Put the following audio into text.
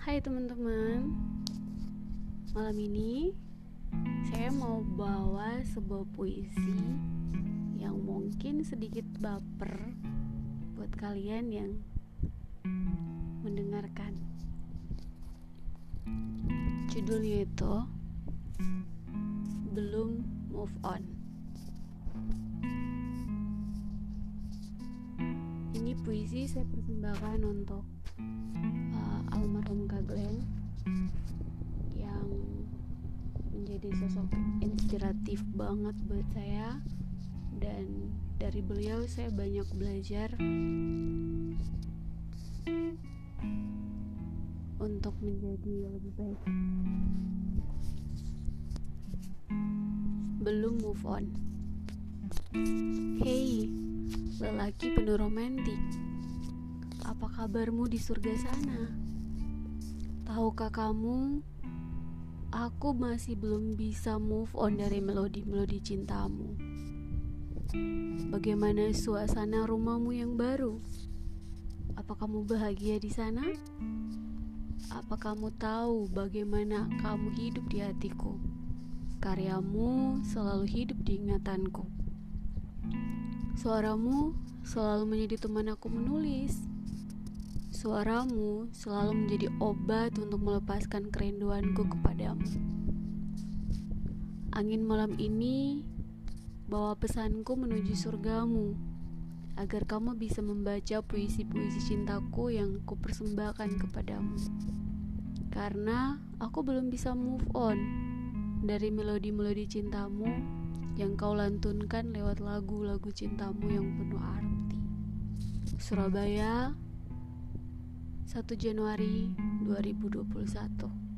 Hai teman-teman. Malam ini Saya mau bawa sebuah puisi Yang mungkin sedikit baper Buat kalian yang Mendengarkan. Judulnya itu Belum move on. Ini puisi saya persembahkan untuk menjadi sosok inspiratif banget buat saya. Dan dari beliau saya banyak belajar untuk menjadi lebih baik. Belum move on. Hey lelaki penuh romantik. Apa kabarmu di surga sana? Tahukah kamu, aku masih belum bisa move on dari melodi-melodi cintamu. Bagaimana suasana rumahmu yang baru? Apa kamu bahagia di sana? Apa kamu tahu bagaimana kamu hidup di hatiku? Karyamu selalu hidup di ingatanku. Suaramu selalu menjadi teman aku menulis. Suaramu selalu menjadi obat untuk melepaskan kerinduanku kepadamu. Angin malam ini bawa pesanku menuju surgamu, agar kamu bisa membaca puisi-puisi cintaku yang kupersembahkan kepadamu. Karena aku belum bisa move on dari melodi-melodi cintamu yang kau lantunkan lewat lagu-lagu cintamu yang penuh arti. Surabaya 1 Januari 2021